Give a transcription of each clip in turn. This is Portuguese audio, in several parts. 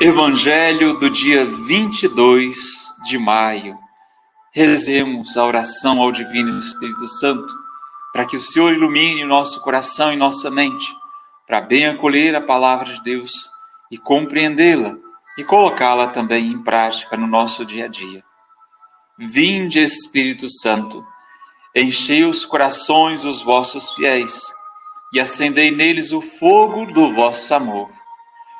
Evangelho do dia 22 de maio. Rezemos a oração ao Divino Espírito Santo, para que o Senhor ilumine nosso coração e nossa mente, para bem acolher a palavra de Deus e compreendê-la e colocá-la também em prática no nosso dia a dia. Vinde, Espírito Santo, enchei os corações dos vossos fiéis e acendei neles o fogo do vosso amor.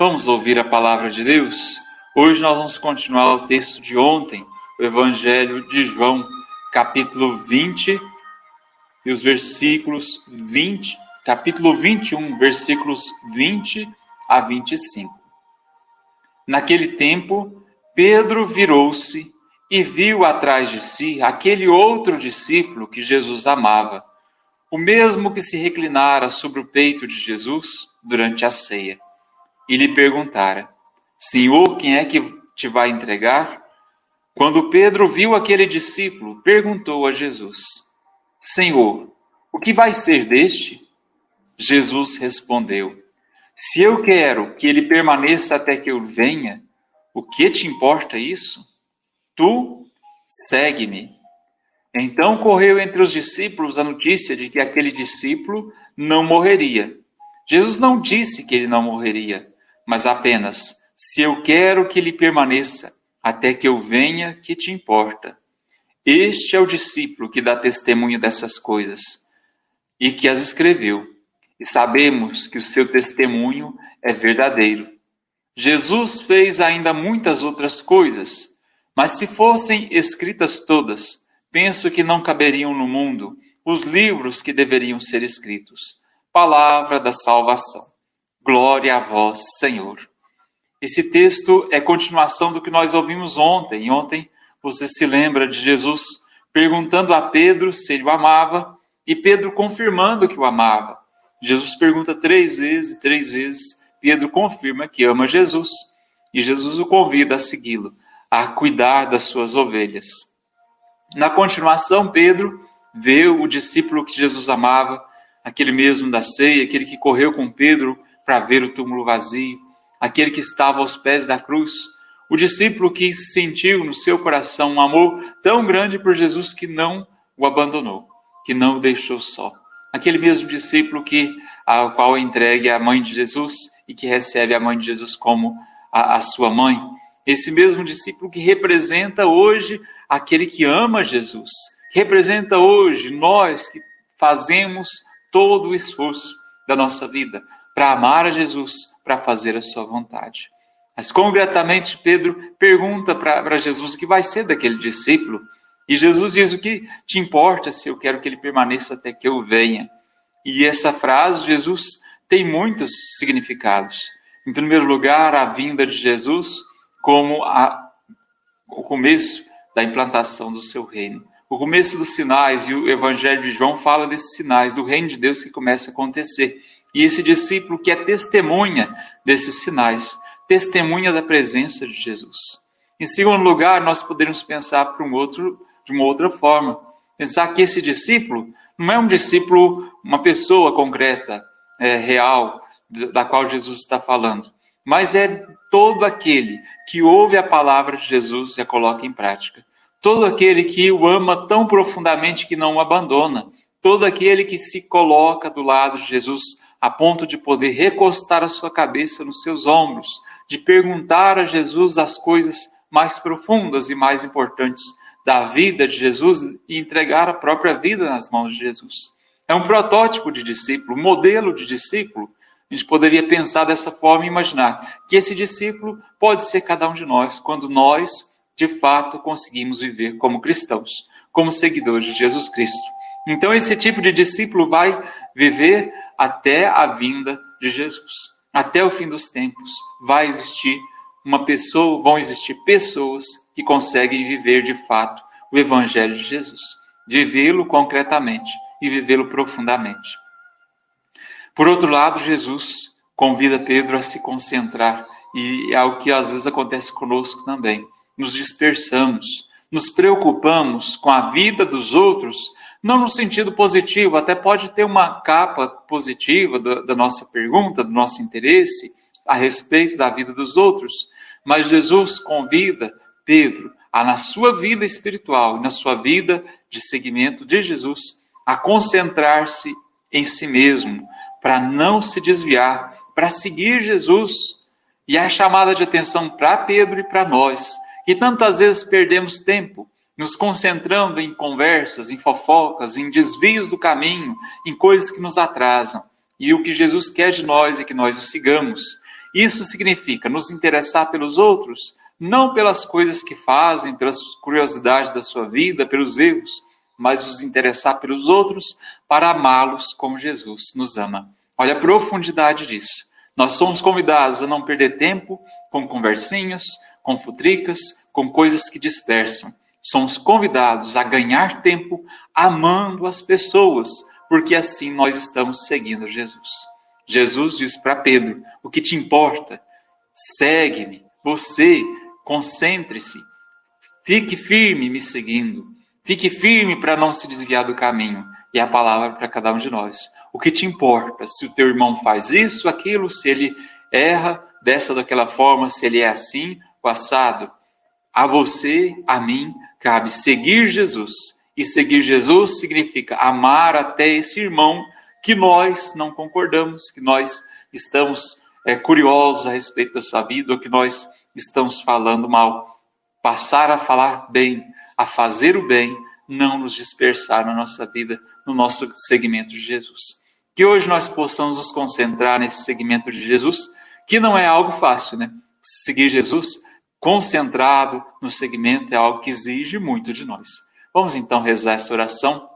Vamos ouvir a palavra de Deus? Hoje nós vamos continuar o texto de ontem, o Evangelho de João, capítulo 20 e os versículos 20, capítulo 21, versículos 20 a 25. Naquele tempo, Pedro virou-se e viu atrás de si aquele outro discípulo que Jesus amava, o mesmo que se reclinara sobre o peito de Jesus durante a ceia e lhe perguntara: Senhor, quem é que te vai entregar? Quando Pedro viu aquele discípulo, perguntou a Jesus: Senhor, o que vai ser deste? Jesus respondeu: Se eu quero que ele permaneça até que eu venha, o que te importa isso? Tu segue-me. Então correu entre os discípulos a notícia de que aquele discípulo não morreria. Jesus não disse que ele não morreria, mas apenas: se eu quero que ele permaneça até que eu venha, que te importa? Este é o discípulo que dá testemunho dessas coisas e que as escreveu, e sabemos que o seu testemunho é verdadeiro. Jesus fez ainda muitas outras coisas, mas se fossem escritas todas, penso que não caberiam no mundo os livros que deveriam ser escritos. Palavra da salvação. Glória a vós, Senhor. Esse texto é continuação do que nós ouvimos ontem. E ontem você se lembra de Jesus perguntando a Pedro se ele o amava e Pedro confirmando que o amava. Jesus pergunta três vezes, três vezes. Pedro confirma que ama Jesus e Jesus o convida a segui-lo, a cuidar das suas ovelhas. Na continuação, Pedro vê o discípulo que Jesus amava, aquele mesmo da ceia, aquele que correu com Pedro para ver o túmulo vazio, aquele que estava aos pés da cruz, o discípulo que sentiu no seu coração um amor tão grande por Jesus que não o abandonou, que não o deixou só. Aquele mesmo discípulo que ao qual entregue a mãe de Jesus e que recebe a mãe de Jesus como a, a sua mãe. Esse mesmo discípulo que representa hoje aquele que ama Jesus, representa hoje nós que fazemos todo o esforço da nossa vida para amar a Jesus, para fazer a sua vontade. Mas concretamente, Pedro pergunta para Jesus o que vai ser daquele discípulo. E Jesus diz: O que te importa se eu quero que ele permaneça até que eu venha? E essa frase, Jesus, tem muitos significados. Em primeiro lugar, a vinda de Jesus como a, o começo da implantação do seu reino. O começo dos sinais, e o Evangelho de João fala desses sinais, do reino de Deus que começa a acontecer. E esse discípulo que é testemunha desses sinais, testemunha da presença de Jesus. Em segundo lugar, nós poderíamos pensar para um outro, de uma outra forma. Pensar que esse discípulo não é um discípulo, uma pessoa concreta, é, real, da qual Jesus está falando, mas é todo aquele que ouve a palavra de Jesus e a coloca em prática. Todo aquele que o ama tão profundamente que não o abandona. Todo aquele que se coloca do lado de Jesus a ponto de poder recostar a sua cabeça nos seus ombros, de perguntar a Jesus as coisas mais profundas e mais importantes da vida de Jesus e entregar a própria vida nas mãos de Jesus. É um protótipo de discípulo, modelo de discípulo. A gente poderia pensar dessa forma e imaginar que esse discípulo pode ser cada um de nós, quando nós, de fato, conseguimos viver como cristãos, como seguidores de Jesus Cristo. Então, esse tipo de discípulo vai viver até a vinda de Jesus. até o fim dos tempos, vai existir uma pessoa, vão existir pessoas que conseguem viver de fato o Evangelho de Jesus, vivê-lo concretamente e vivê-lo profundamente. Por outro lado, Jesus convida Pedro a se concentrar, e é algo que às vezes acontece conosco também. Nos dispersamos, nos preocupamos com a vida dos outros, não no sentido positivo, até pode ter uma capa positiva da, da nossa pergunta, do nosso interesse a respeito da vida dos outros, mas Jesus convida Pedro a, na sua vida espiritual e na sua vida de seguimento de Jesus, a concentrar-se em si mesmo, para não se desviar, para seguir Jesus. E a chamada de atenção para Pedro e para nós, que tantas vezes perdemos tempo nos concentrando em conversas, em fofocas, em desvios do caminho, em coisas que nos atrasam. E o que Jesus quer de nós é que nós o sigamos. Isso significa nos interessar pelos outros, não pelas coisas que fazem, pelas curiosidades da sua vida, pelos erros, mas nos interessar pelos outros para amá-los como Jesus nos ama. Olha a profundidade disso. Nós somos convidados a não perder tempo com conversinhas, com futricas, com coisas que dispersam. Somos convidados a ganhar tempo amando as pessoas, porque assim nós estamos seguindo Jesus. Jesus diz para Pedro: O que te importa? Segue-me. Você concentre-se. Fique firme me seguindo. Fique firme para não se desviar do caminho. E a palavra para cada um de nós. O que te importa? Se o teu irmão faz isso, aquilo, se ele erra dessa ou daquela forma, se ele é assim, o assado. A você, a mim, cabe seguir Jesus. E seguir Jesus significa amar até esse irmão que nós não concordamos, que nós estamos é, curiosos a respeito da sua vida, ou que nós estamos falando mal. Passar a falar bem, a fazer o bem, não nos dispersar na nossa vida, no nosso segmento de Jesus. Que hoje nós possamos nos concentrar nesse segmento de Jesus, que não é algo fácil, né? Seguir Jesus concentrado no segmento é algo que exige muito de nós. Vamos então rezar essa oração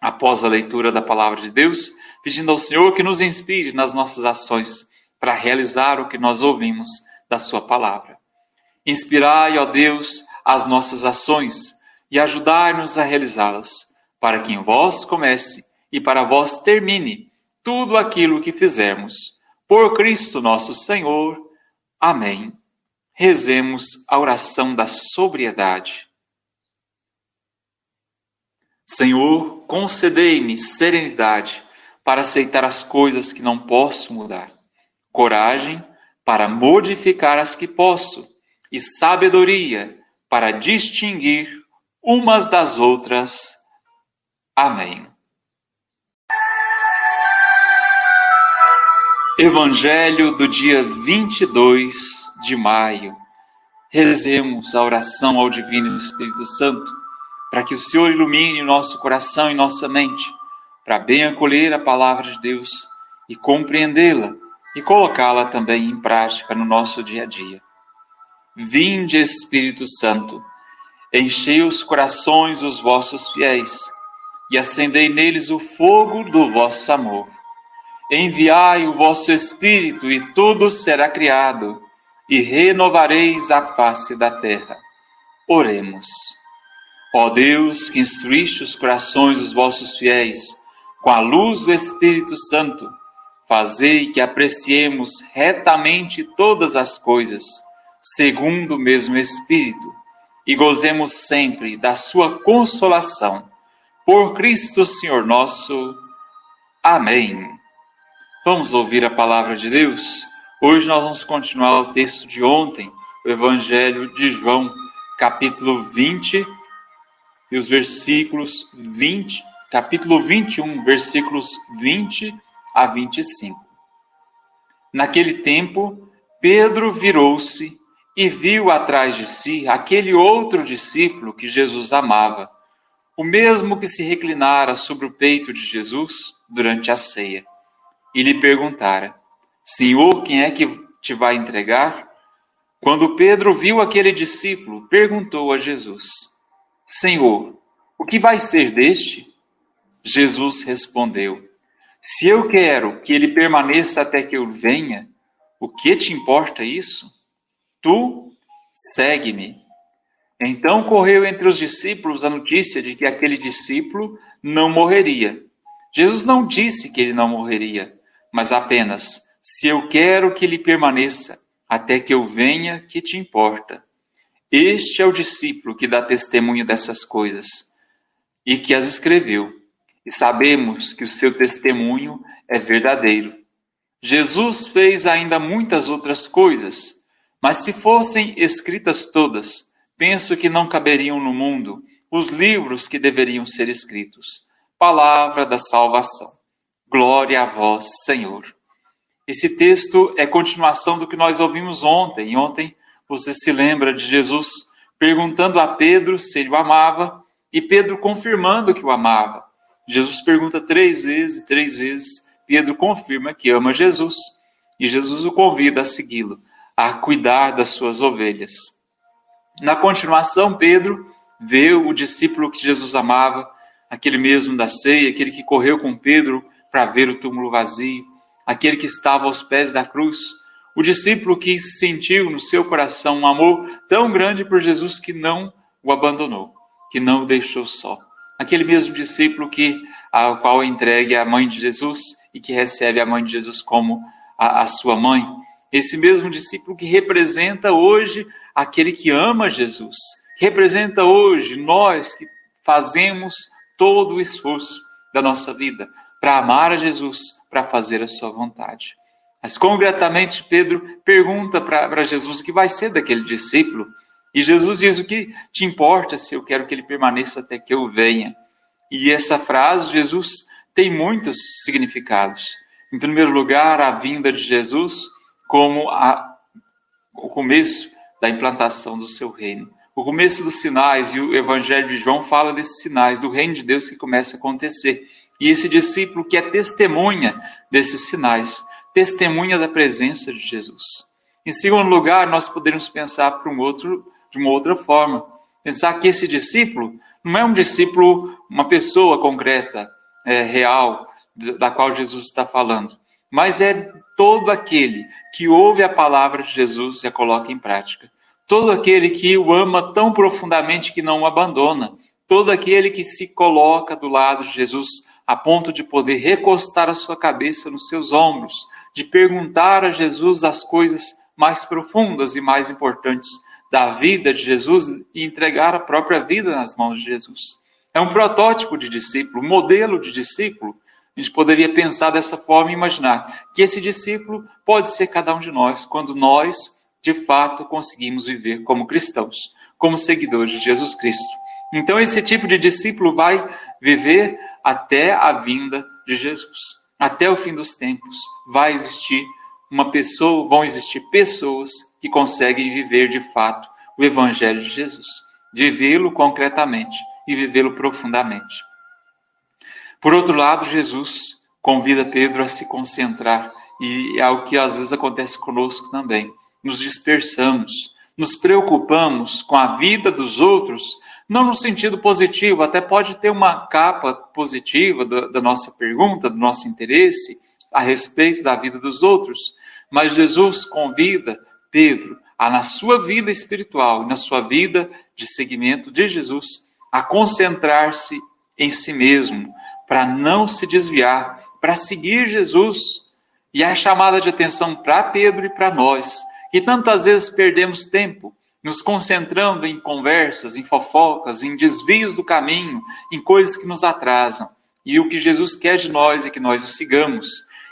após a leitura da palavra de Deus, pedindo ao Senhor que nos inspire nas nossas ações para realizar o que nós ouvimos da Sua palavra. Inspirai, ó Deus, as nossas ações e ajudai-nos a realizá-las, para que em vós comece e para vós termine tudo aquilo que fizermos. Por Cristo nosso Senhor. Amém. Rezemos a oração da sobriedade. Senhor, concedei-me serenidade para aceitar as coisas que não posso mudar, coragem para modificar as que posso e sabedoria para distinguir umas das outras. Amém. Evangelho do dia 22 de maio. Rezemos a oração ao Divino Espírito Santo, para que o Senhor ilumine nosso coração e nossa mente, para bem acolher a palavra de Deus e compreendê-la e colocá-la também em prática no nosso dia a dia. Vinde, Espírito Santo Enchei os corações dos vossos fiéis e acendei neles o fogo do vosso amor. Enviai o vosso Espírito e tudo será criado, e renovareis a face da terra. Oremos. Ó Deus, que instruíste os corações dos vossos fiéis com a luz do Espírito Santo, fazei que apreciemos retamente todas as coisas, segundo o mesmo Espírito e gozemos sempre da sua consolação. Por Cristo Senhor nosso. Amém. Vamos ouvir a palavra de Deus? Hoje nós vamos continuar o texto de ontem, o Evangelho de João, capítulo 20 e os versículos 20, capítulo 21, versículos 20 a 25. Naquele tempo, Pedro virou-se e viu atrás de si aquele outro discípulo que Jesus amava, o mesmo que se reclinara sobre o peito de Jesus durante a ceia, e lhe perguntara: Senhor, quem é que te vai entregar? Quando Pedro viu aquele discípulo, perguntou a Jesus: Senhor, o que vai ser deste? Jesus respondeu: Se eu quero que ele permaneça até que eu venha, O que te importa isso? Tu segue-me. Então correu entre os discípulos a notícia de que aquele discípulo não morreria. Jesus não disse que ele não morreria, mas apenas: se eu quero que ele permaneça até que eu venha, que te importa. Este é o discípulo que dá testemunho dessas coisas e que as escreveu. E sabemos que o seu testemunho é verdadeiro. Jesus fez ainda muitas outras coisas, mas se fossem escritas todas, penso que não caberiam no mundo os livros que deveriam ser escritos. Palavra da salvação. Glória a vós, Senhor. Esse texto é continuação do que nós ouvimos ontem. ontem você se lembra de Jesus perguntando a Pedro se ele o amava e Pedro confirmando que o amava. Jesus pergunta três vezes, três vezes, Pedro confirma que ama Jesus e Jesus o convida a segui-lo, a cuidar das suas ovelhas. Na continuação, Pedro vê o discípulo que Jesus amava, aquele mesmo da ceia, aquele que correu com Pedro para ver o túmulo vazio, aquele que estava aos pés da cruz, o discípulo que sentiu no seu coração um amor tão grande por Jesus que não o abandonou, que não o deixou só. Aquele mesmo discípulo que ao qual entregue a mãe de Jesus e que recebe a mãe de Jesus como a, a sua mãe. Esse mesmo discípulo que representa hoje aquele que ama Jesus, representa hoje nós que fazemos todo o esforço da nossa vida para amar a Jesus, para fazer a sua vontade. Mas concretamente, Pedro pergunta para Jesus o que vai ser daquele discípulo. E Jesus diz: O que te importa se eu quero que ele permaneça até que eu venha? E essa frase, Jesus tem muitos significados. Em primeiro lugar, a vinda de Jesus como a, o começo da implantação do seu reino. O começo dos sinais, e o Evangelho de João fala desses sinais do reino de Deus que começa a acontecer. E esse discípulo que é testemunha desses sinais, testemunha da presença de Jesus. Em segundo lugar, nós poderíamos pensar para um outro, de uma outra forma. Pensar que esse discípulo não é um discípulo, uma pessoa concreta, é, real, da qual Jesus está falando, mas é todo aquele que ouve a palavra de Jesus e a coloca em prática. Todo aquele que o ama tão profundamente que não o abandona. Todo aquele que se coloca do lado de Jesus a ponto de poder recostar a sua cabeça nos seus ombros, de perguntar a Jesus as coisas mais profundas e mais importantes da vida de Jesus e entregar a própria vida nas mãos de Jesus. É um protótipo de discípulo, modelo de discípulo. A gente poderia pensar dessa forma e imaginar que esse discípulo pode ser cada um de nós, quando nós, de fato, conseguimos viver como cristãos, como seguidores de Jesus Cristo. Então, esse tipo de discípulo vai viver até a vinda de Jesus. Até o fim dos tempos vai existir uma pessoa, vão existir pessoas que conseguem viver de fato o Evangelho de Jesus, vivê-lo concretamente e vivê-lo profundamente. Por outro lado, Jesus convida Pedro a se concentrar, e é algo que às vezes acontece conosco também. Nos dispersamos, nos preocupamos com a vida dos outros, não no sentido positivo, até pode ter uma capa positiva da, da nossa pergunta, do nosso interesse a respeito da vida dos outros, mas Jesus convida Pedro a, na sua vida espiritual, na sua vida de seguimento de Jesus, a concentrar-se em si mesmo, para não se desviar, para seguir Jesus. E a chamada de atenção para Pedro e para nós, que tantas vezes perdemos tempo nos concentrando em conversas, em fofocas, em desvios do caminho, em coisas que nos atrasam. E o que Jesus quer de nós é que nós o sigamos.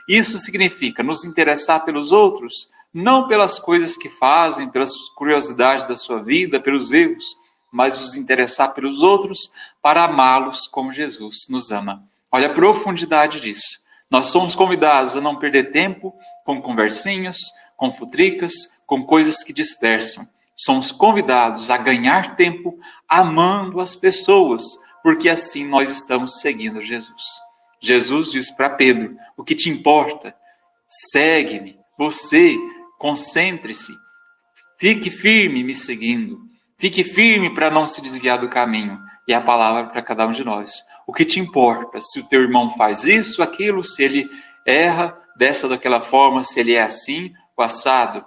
Isso significa nos interessar pelos outros, não pelas coisas que fazem, pelas curiosidades da sua vida, pelos erros, mas nos interessar pelos outros para amá-los como Jesus nos ama. Olha a profundidade disso. Nós somos convidados a não perder tempo com conversinhas, com futricas, com coisas que dispersam. Somos convidados a ganhar tempo amando as pessoas, porque assim nós estamos seguindo Jesus. Jesus diz para Pedro: O que te importa? Segue-me. Você, concentre-se. Fique firme me seguindo. Fique firme para não se desviar do caminho. E a palavra para cada um de nós. O que te importa? Se o teu irmão faz isso, aquilo, se ele erra dessa ou daquela forma, se ele é assim passado,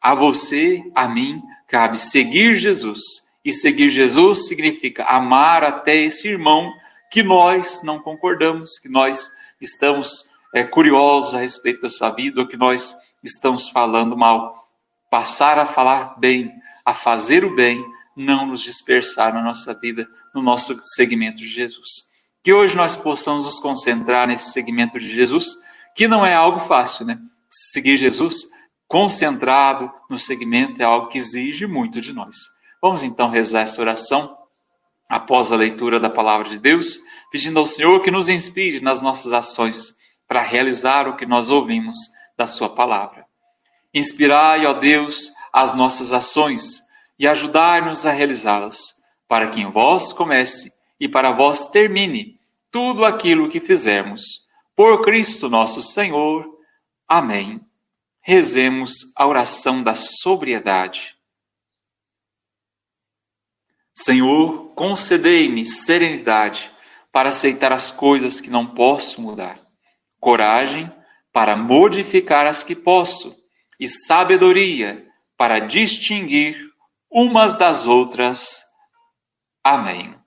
a você, a mim, cabe seguir Jesus. E seguir Jesus significa amar até esse irmão que nós não concordamos, que nós estamos é, curiosos a respeito da sua vida, ou que nós estamos falando mal. Passar a falar bem, a fazer o bem, não nos dispersar na nossa vida, no nosso segmento de Jesus. Que hoje nós possamos nos concentrar nesse segmento de Jesus, que não é algo fácil, né? Seguir Jesus concentrado no segmento é algo que exige muito de nós. Vamos então rezar essa oração após a leitura da palavra de Deus, pedindo ao Senhor que nos inspire nas nossas ações para realizar o que nós ouvimos da Sua palavra. Inspirai, ó Deus, as nossas ações e ajudai-nos a realizá-las, para que em vós comece e para vós termine tudo aquilo que fizermos. Por Cristo nosso Senhor. Amém. Rezemos a oração da sobriedade. Senhor, concedei-me serenidade para aceitar as coisas que não posso mudar, coragem para modificar as que posso e sabedoria para distinguir umas das outras. Amém.